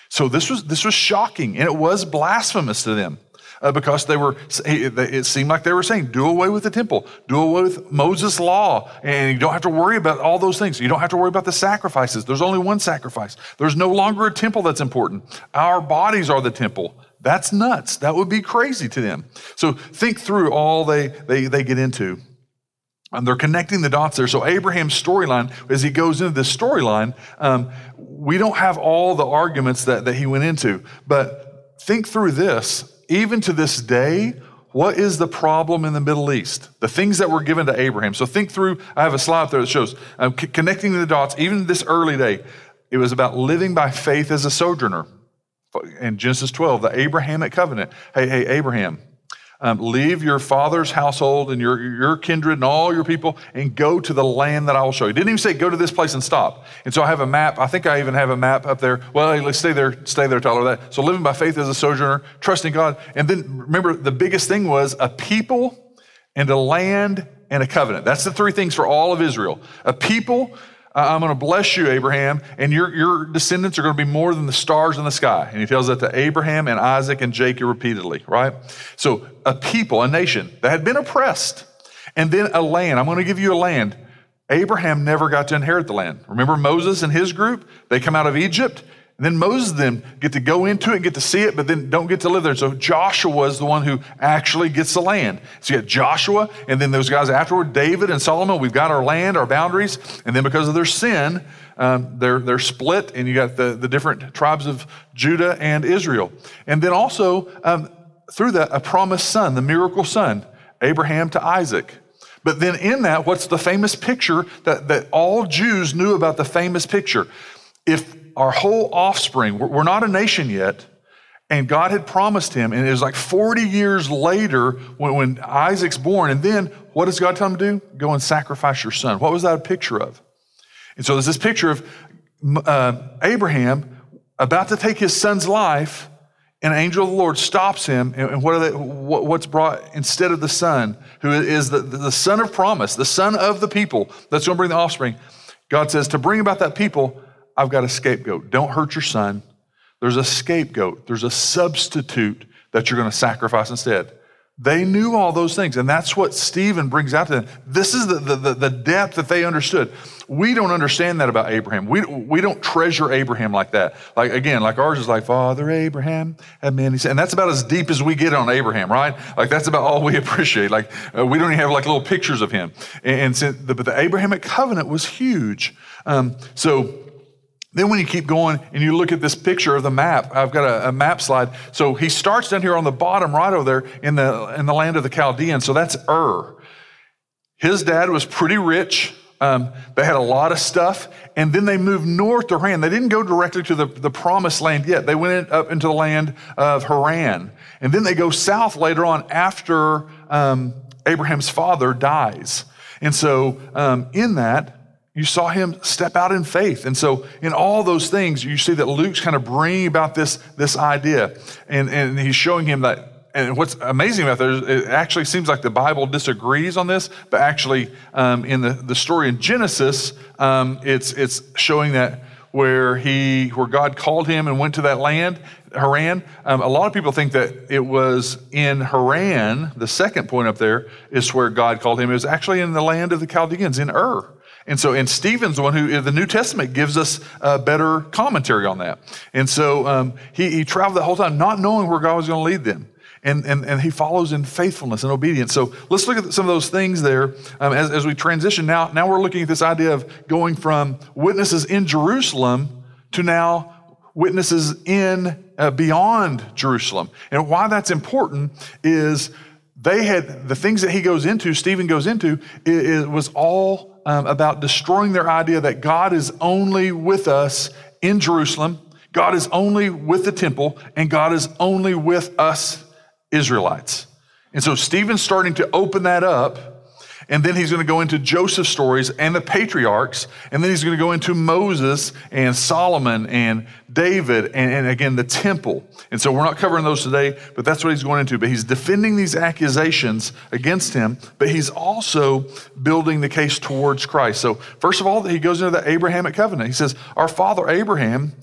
[SPEAKER 2] So, this was, this was shocking and it was blasphemous to them uh, because they were, it seemed like they were saying, do away with the temple, do away with Moses' law, and you don't have to worry about all those things. You don't have to worry about the sacrifices. There's only one sacrifice. There's no longer a temple that's important. Our bodies are the temple. That's nuts. That would be crazy to them. So think through all they, they, they get into. And they're connecting the dots there. So Abraham's storyline, as he goes into this storyline, um, we don't have all the arguments that, that he went into. But think through this even to this day, what is the problem in the Middle East? The things that were given to Abraham. So think through, I have a slide there that shows um, c- connecting the dots, even this early day, it was about living by faith as a sojourner. In Genesis 12, the Abrahamic covenant. Hey, hey, Abraham, um, leave your father's household and your, your kindred and all your people and go to the land that I will show you. Didn't even say go to this place and stop. And so I have a map. I think I even have a map up there. Well, let's stay there, stay there, Tyler. That. So living by faith as a sojourner, trusting God. And then remember, the biggest thing was a people and a land and a covenant. That's the three things for all of Israel. A people I'm going to bless you, Abraham, and your, your descendants are going to be more than the stars in the sky. And he tells that to Abraham and Isaac and Jacob repeatedly, right? So, a people, a nation that had been oppressed, and then a land. I'm going to give you a land. Abraham never got to inherit the land. Remember Moses and his group? They come out of Egypt and then Moses then get to go into it and get to see it, but then don't get to live there. So Joshua is the one who actually gets the land. So you got Joshua, and then those guys afterward, David and Solomon. We've got our land, our boundaries, and then because of their sin, um, they're they're split, and you got the the different tribes of Judah and Israel, and then also um, through that a promised son, the miracle son, Abraham to Isaac. But then in that, what's the famous picture that, that all Jews knew about the famous picture? If our whole offspring, we're not a nation yet, and God had promised him, and it was like 40 years later when, when Isaac's born. And then what does God tell him to do? Go and sacrifice your son. What was that a picture of? And so there's this picture of uh, Abraham about to take his son's life, and an angel of the Lord stops him. And what they, what's brought instead of the son, who is the, the son of promise, the son of the people that's going to bring the offspring? God says, to bring about that people, I've got a scapegoat. Don't hurt your son. There's a scapegoat, there's a substitute that you're going to sacrifice instead. They knew all those things, and that's what Stephen brings out to them. This is the, the, the, depth that they understood. We don't understand that about Abraham. We, we don't treasure Abraham like that. Like, again, like ours is like, Father Abraham had many And that's about as deep as we get on Abraham, right? Like, that's about all we appreciate. Like, uh, we don't even have like little pictures of him. And, and so the, but the Abrahamic covenant was huge. Um, so, then, when you keep going and you look at this picture of the map, I've got a, a, map slide. So he starts down here on the bottom right over there in the, in the land of the Chaldeans. So that's Ur. His dad was pretty rich. Um, they had a lot of stuff. And then they moved north to Haran. They didn't go directly to the, the promised land yet. They went up into the land of Haran. And then they go south later on after um, Abraham's father dies. And so, um, in that, you saw him step out in faith. And so, in all those things, you see that Luke's kind of bringing about this, this idea. And, and he's showing him that. And what's amazing about that is it actually seems like the Bible disagrees on this, but actually, um, in the, the story in Genesis, um, it's, it's showing that where he where God called him and went to that land, Haran, um, a lot of people think that it was in Haran, the second point up there is where God called him. It was actually in the land of the Chaldeans, in Ur. And so, and Stephen's one who, the New Testament gives us a better commentary on that. And so um, he, he traveled the whole time not knowing where God was going to lead them. And, and, and he follows in faithfulness and obedience. So let's look at some of those things there um, as, as we transition. Now, now we're looking at this idea of going from witnesses in Jerusalem to now witnesses in uh, beyond Jerusalem. And why that's important is they had the things that he goes into, Stephen goes into, it, it was all um, about destroying their idea that God is only with us in Jerusalem, God is only with the temple, and God is only with us Israelites. And so Stephen's starting to open that up and then he's going to go into Joseph's stories and the patriarchs. And then he's going to go into Moses and Solomon and David and, and, again the temple. And so we're not covering those today, but that's what he's going into. But he's defending these accusations against him, but he's also building the case towards Christ. So, first of all, he goes into the Abrahamic covenant. He says, Our father Abraham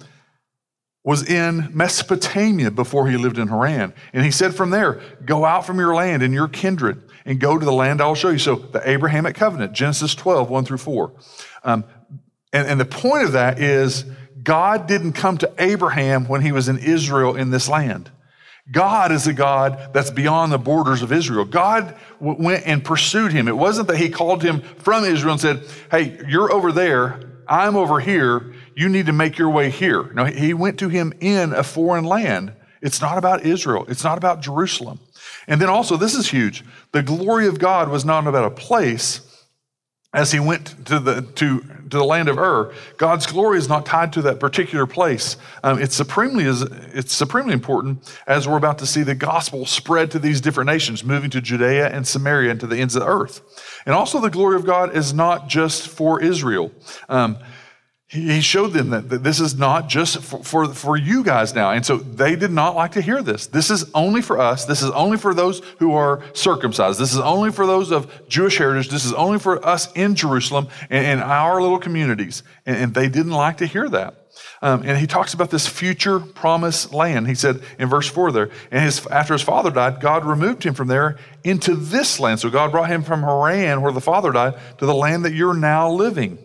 [SPEAKER 2] was in Mesopotamia before he lived in Haran. And he said from there, Go out from your land and your kindred and go to the land I'll show you. So the Abrahamic covenant, Genesis 12, 1 through 4. Um, and, and the point of that is God didn't come to Abraham when he was in Israel in this land. God is a God that's beyond the borders of Israel. God w- went and pursued him. It wasn't that he called him from Israel and said, Hey, you're over there, I'm over here, you need to make your way here. No, he went to him in a foreign land. It's not about Israel, it's not about Jerusalem. And then also, this is huge. The glory of God was not about a place. As he went to the, to, to the land of Ur, God's glory is not tied to that particular place. Um, it's, supremely, it's supremely important as we're about to see the gospel spread to these different nations, moving to Judea and Samaria and to the ends of the earth. And also, the glory of God is not just for Israel. Um, he showed them that, this is not just for, for, for, you guys now. And so they did not like to hear this. This is only for us. This is only for those who are circumcised. This is only for those of Jewish heritage. This is only for us in Jerusalem and in our little communities. And, and they didn't like to hear that. Um, and he talks about this future promised land. He said in verse 4 there, and his, after his father died, God removed him from there into this land. So God brought him from Haran, where the father died, to the land that you're now living.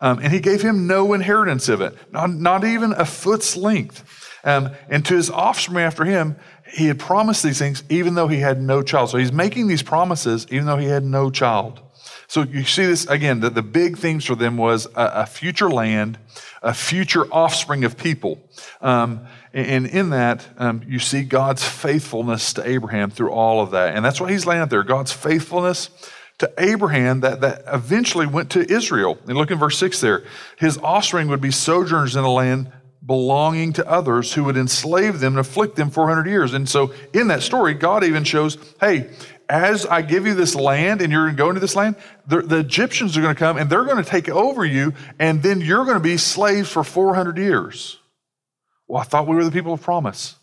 [SPEAKER 2] Um, and he gave him no inheritance of it, not, not even a foot's length. Um, and to his offspring after him, he had promised these things even though he had no child. So he's making these promises even though he had no child. So you see this again, that the big themes for them was a, a future land, a future offspring of people. Um, and in that, um, you see God's faithfulness to Abraham through all of that. And that's what he's laying out there God's faithfulness to Abraham that, that eventually went to Israel. And look in verse 6 there. His offspring would be sojourners in a land belonging to others who would enslave them and afflict them 400 years. And so in that story, God even shows, hey, as I give you this land and you're going to go into this land, the, the Egyptians are going to come and they're going to take over you, and then you're going to be slaves for 400 years. Well, I thought we were the people of promise.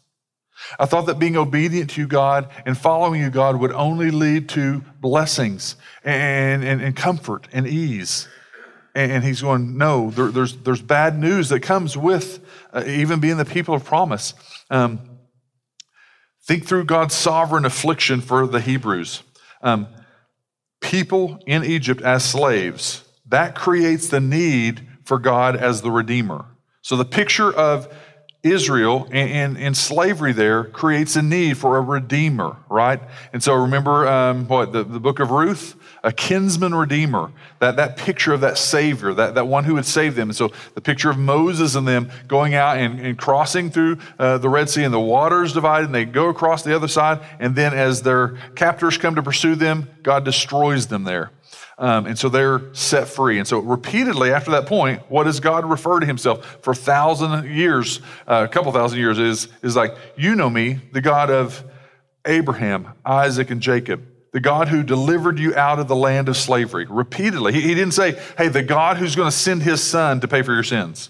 [SPEAKER 2] I thought that being obedient to you, God and following you, God, would only lead to blessings and, and, and comfort and ease. And he's going, no, there, there's, there's bad news that comes with uh, even being the people of promise. Um, think through God's sovereign affliction for the Hebrews. Um, people in Egypt as slaves, that creates the need for God as the Redeemer. So the picture of Israel and, and, slavery there creates a need for a redeemer, right? And so remember um, what the, the book of Ruth, a kinsman redeemer, that, that picture of that Savior, that, that one who would save them. And so the picture of Moses and them going out and, and crossing through uh, the Red Sea and the waters divided and they go across the other side. And then as their captors come to pursue them, God destroys them there. Um, and so they're set free. And so repeatedly after that point, what does God refer to himself for thousand years, uh, a couple thousand years is, is like, you know me, the God of Abraham, Isaac, and Jacob, the God who delivered you out of the land of slavery. Repeatedly. He, he didn't say, hey, the God who's going to send his son to pay for your sins.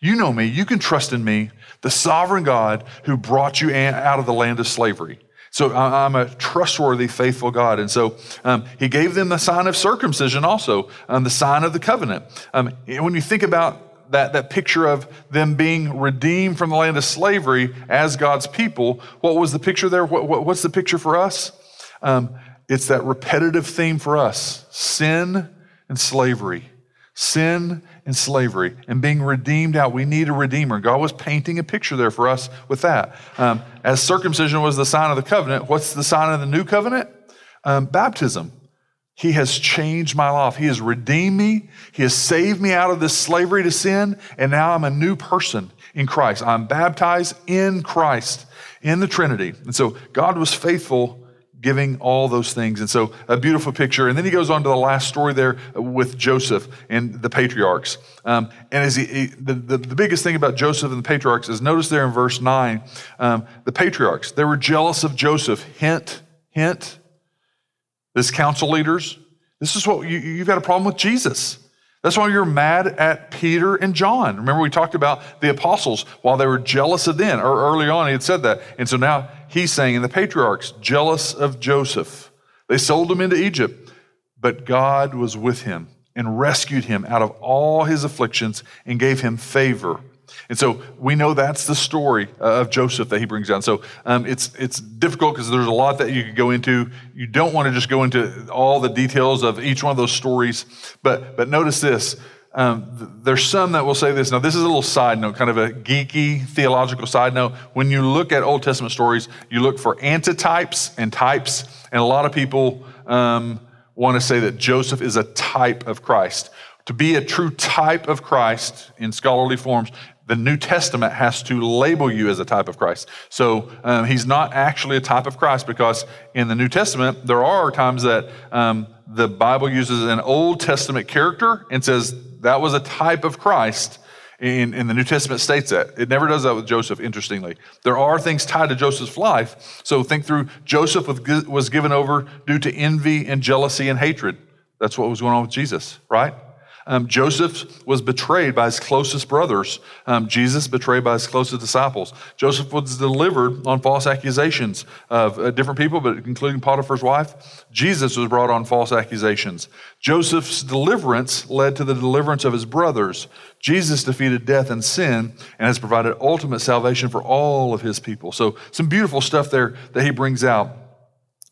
[SPEAKER 2] You know me. You can trust in me, the sovereign God who brought you out of the land of slavery. So I'm a trustworthy, faithful God. And so um, he gave them the sign of circumcision also, um, the sign of the covenant. Um, when you think about that, that picture of them being redeemed from the land of slavery as God's people, what was the picture there? What, what, what's the picture for us? Um, it's that repetitive theme for us sin and slavery. Sin and slavery and being redeemed out. We need a redeemer. God was painting a picture there for us with that. Um, as circumcision was the sign of the covenant, what's the sign of the new covenant? Um, baptism. He has changed my life. He has redeemed me. He has saved me out of this slavery to sin. And now I'm a new person in Christ. I'm baptized in Christ, in the Trinity. And so God was faithful giving all those things. And so a beautiful picture. And then he goes on to the last story there with Joseph and the patriarchs. Um, and as he, he the, the, the, biggest thing about Joseph and the patriarchs is notice there in verse 9, um, the patriarchs, they were jealous of Joseph. Hint, hint this council leaders, this is what you, you've got a problem with Jesus. That's why you're mad at Peter and John. Remember, we talked about the apostles while they were jealous of them, or early on he had said that. And so now he's saying, and the patriarchs, jealous of Joseph. They sold him into Egypt, but God was with him and rescued him out of all his afflictions and gave him favor and so we know that's the story uh, of Joseph that he brings down. So um, it's, it's difficult because there's a lot that you could go into. You don't want to just go into all the details of each one of those stories. But, but notice this. Um, there's some that will say this. Now, this is a little side note, kind of a geeky theological side note. When you look at Old Testament stories, you look for antitypes and types. And a lot of people um, want to say that Joseph is a type of Christ. To be a true type of Christ in scholarly forms, the New Testament has to label you as a type of Christ. So um, he's not actually a type of Christ because in the New Testament, there are times that um, the Bible uses an Old Testament character and says that was a type of Christ. In, the New Testament states that. It never does that with Joseph, interestingly. There are things tied to Joseph's life. So think through Joseph was given over due to envy and jealousy and hatred. That's what was going on with Jesus, right? Um, Joseph was betrayed by his closest brothers. Um, Jesus betrayed by his closest disciples. Joseph was delivered on false accusations of uh, different people, but including Potiphar's wife. Jesus was brought on false accusations. Joseph's deliverance led to the deliverance of his brothers. Jesus defeated death and sin and has provided ultimate salvation for all of his people. So, some beautiful stuff there that he brings out.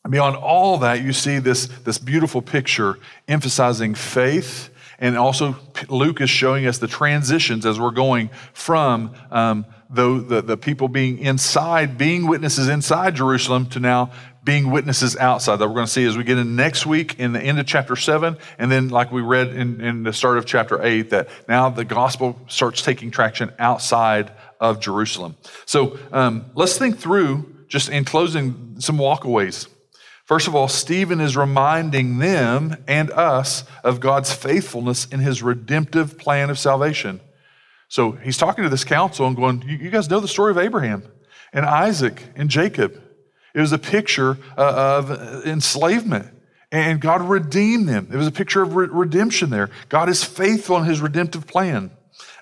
[SPEAKER 2] Beyond all that, you see this, this beautiful picture emphasizing faith and also, Luke is showing us the transitions as we're going from um, the, the, the people being inside, being witnesses inside Jerusalem, to now being witnesses outside that we're going to see as we get in next week in the end of chapter 7 and then like we read in, in the start of chapter 8 that now the gospel starts taking traction outside of jerusalem. So um, let's think through just in closing some walkaways First of all, Stephen is reminding them and us of God's faithfulness in his redemptive plan of salvation. So he's talking to this council and going, You guys know the story of Abraham and Isaac and Jacob. It was a picture uh, of enslavement, and God redeemed them. It was a picture of redemption there. God is faithful in his redemptive plan.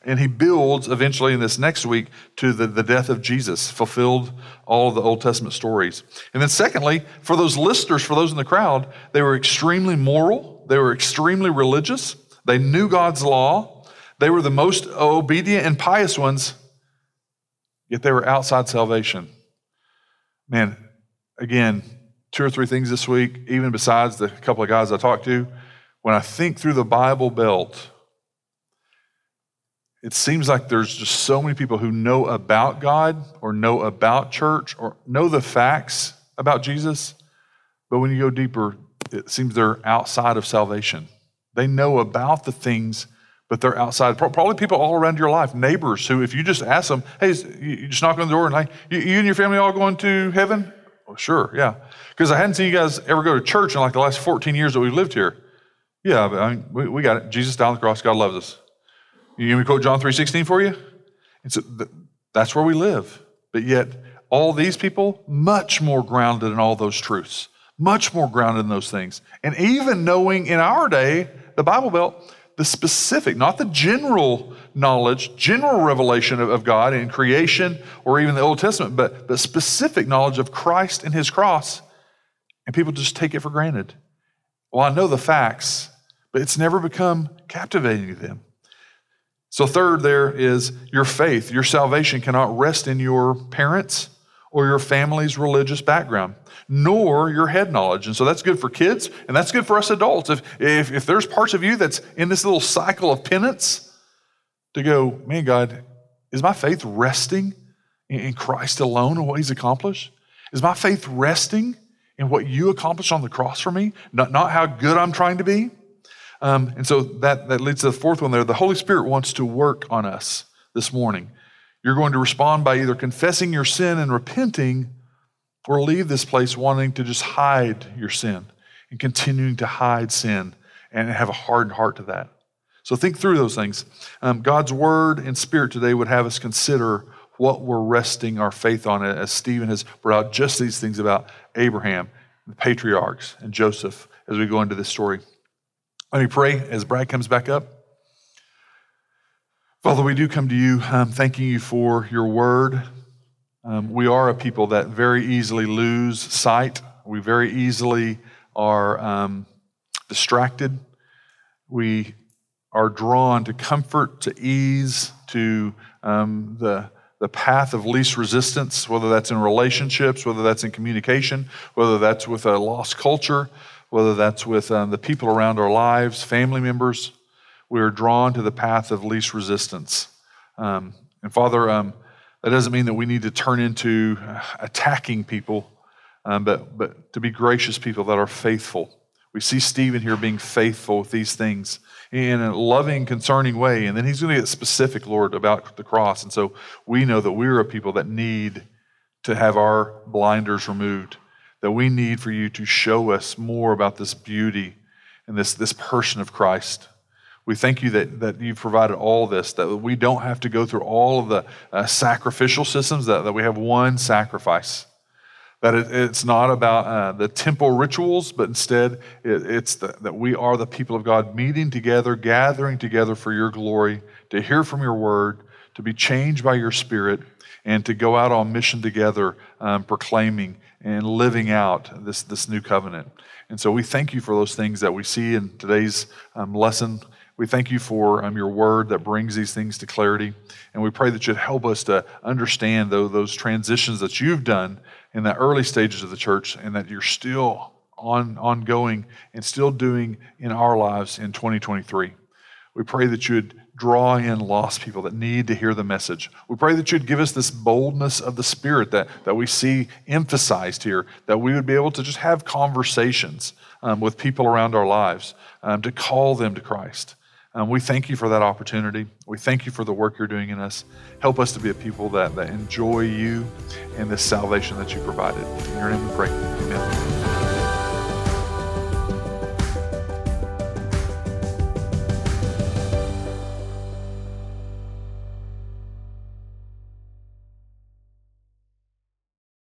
[SPEAKER 2] And he builds eventually in this next week to the, the death of Jesus, fulfilled all of the Old Testament stories. And then, secondly, for those listeners, for those in the crowd, they were extremely moral, they were extremely religious, they knew God's law, they were the most obedient and pious ones, yet they were outside salvation. Man, again, two or three things this week, even besides the couple of guys I talked to. When I think through the Bible Belt, it seems like there's just so many people who know about God or know about church or know the facts about Jesus, but when you go deeper, it seems they're outside of salvation. They know about the things, but they're outside. Probably people all around your life, neighbors who, if you just ask them, hey, you just knock on the door and like, you, and your family all going to heaven? Well, sure, yeah. Because I hadn't seen you guys ever go to church in like the last 14 years that we've lived here. Yeah, I mean, we, we got it. Jesus died on the cross. God loves us. You to quote John 3.16 for you? It's a, that's where we live. But yet, all these people, much more grounded in all those truths, much more grounded in those things. And even knowing in our day, the Bible Belt, the specific, not the general knowledge, general revelation of, of God in creation or even the Old Testament, but the specific knowledge of Christ and his cross. And people just take it for granted. Well, I know the facts, but it's never become captivating to them. So, third, there is your faith. Your salvation cannot rest in your parents or your family's religious background, nor your head knowledge. And so that's good for kids, and that's good for us adults. If, if, if there's parts of you that's in this little cycle of penance, to go, man, God, is my faith resting in Christ alone and what He's accomplished? Is my faith resting in what you accomplished on the cross for me, not, not how good I'm trying to be? Um, and so that, that leads to the fourth one there. The Holy Spirit wants to work on us this morning. You're going to respond by either confessing your sin and repenting or leave this place wanting to just hide your sin and continuing to hide sin and have a hardened heart to that. So think through those things. Um, God's word and spirit today would have us consider what we're resting our faith on, as Stephen has brought out just these things about Abraham, the patriarchs, and Joseph as we go into this story. Let me pray as Brad comes back up. Father, we do come to you um, thanking you for your word. Um, we are a people that very easily lose sight. We very easily are um, distracted. We are drawn to comfort, to ease, to um, the, the path of least resistance, whether that's in relationships, whether that's in communication, whether that's with a lost culture, whether that's with um, the people around our lives, family members, we are drawn to the path of least resistance. Um, and Father, um, that doesn't mean that we need to turn into uh, attacking people, um, but, but to be gracious people that are faithful. We see Stephen here being faithful with these things in a loving, concerning way. And then he's going to get specific, Lord, about the cross. And so we know that we're a people that need to have our blinders removed that we need for you to show us more about this beauty and this, this person of Christ. We thank you that, that you've provided all this, that we don't have to go through all of the uh, sacrificial systems, that, that we have one sacrifice. That it, it's not about uh, the temple rituals, but instead it, it's the, that we are the people of God meeting together, gathering together for your glory, to hear from your word, to be changed by your spirit, and to go out on mission together, um, proclaiming and living out this, this new covenant. And so we thank you for those things that we see in today's um, lesson. We thank you for um, your word that brings these things to clarity. And we pray that you'd help us to understand though, those transitions that you've done in the early stages of the church and that you're still on, ongoing and still doing in our lives in 2023. We pray that you'd draw in lost people that need to hear the message. We pray that you'd give us this boldness of the Spirit that, that we see emphasized here, that we would be able to just have conversations um, with people around our lives um, to call them to Christ. Um, we thank you for that opportunity. We thank you for the work you're doing in us. Help us to be a people that, that enjoy you and this salvation that you provided. In your name we pray. Amen.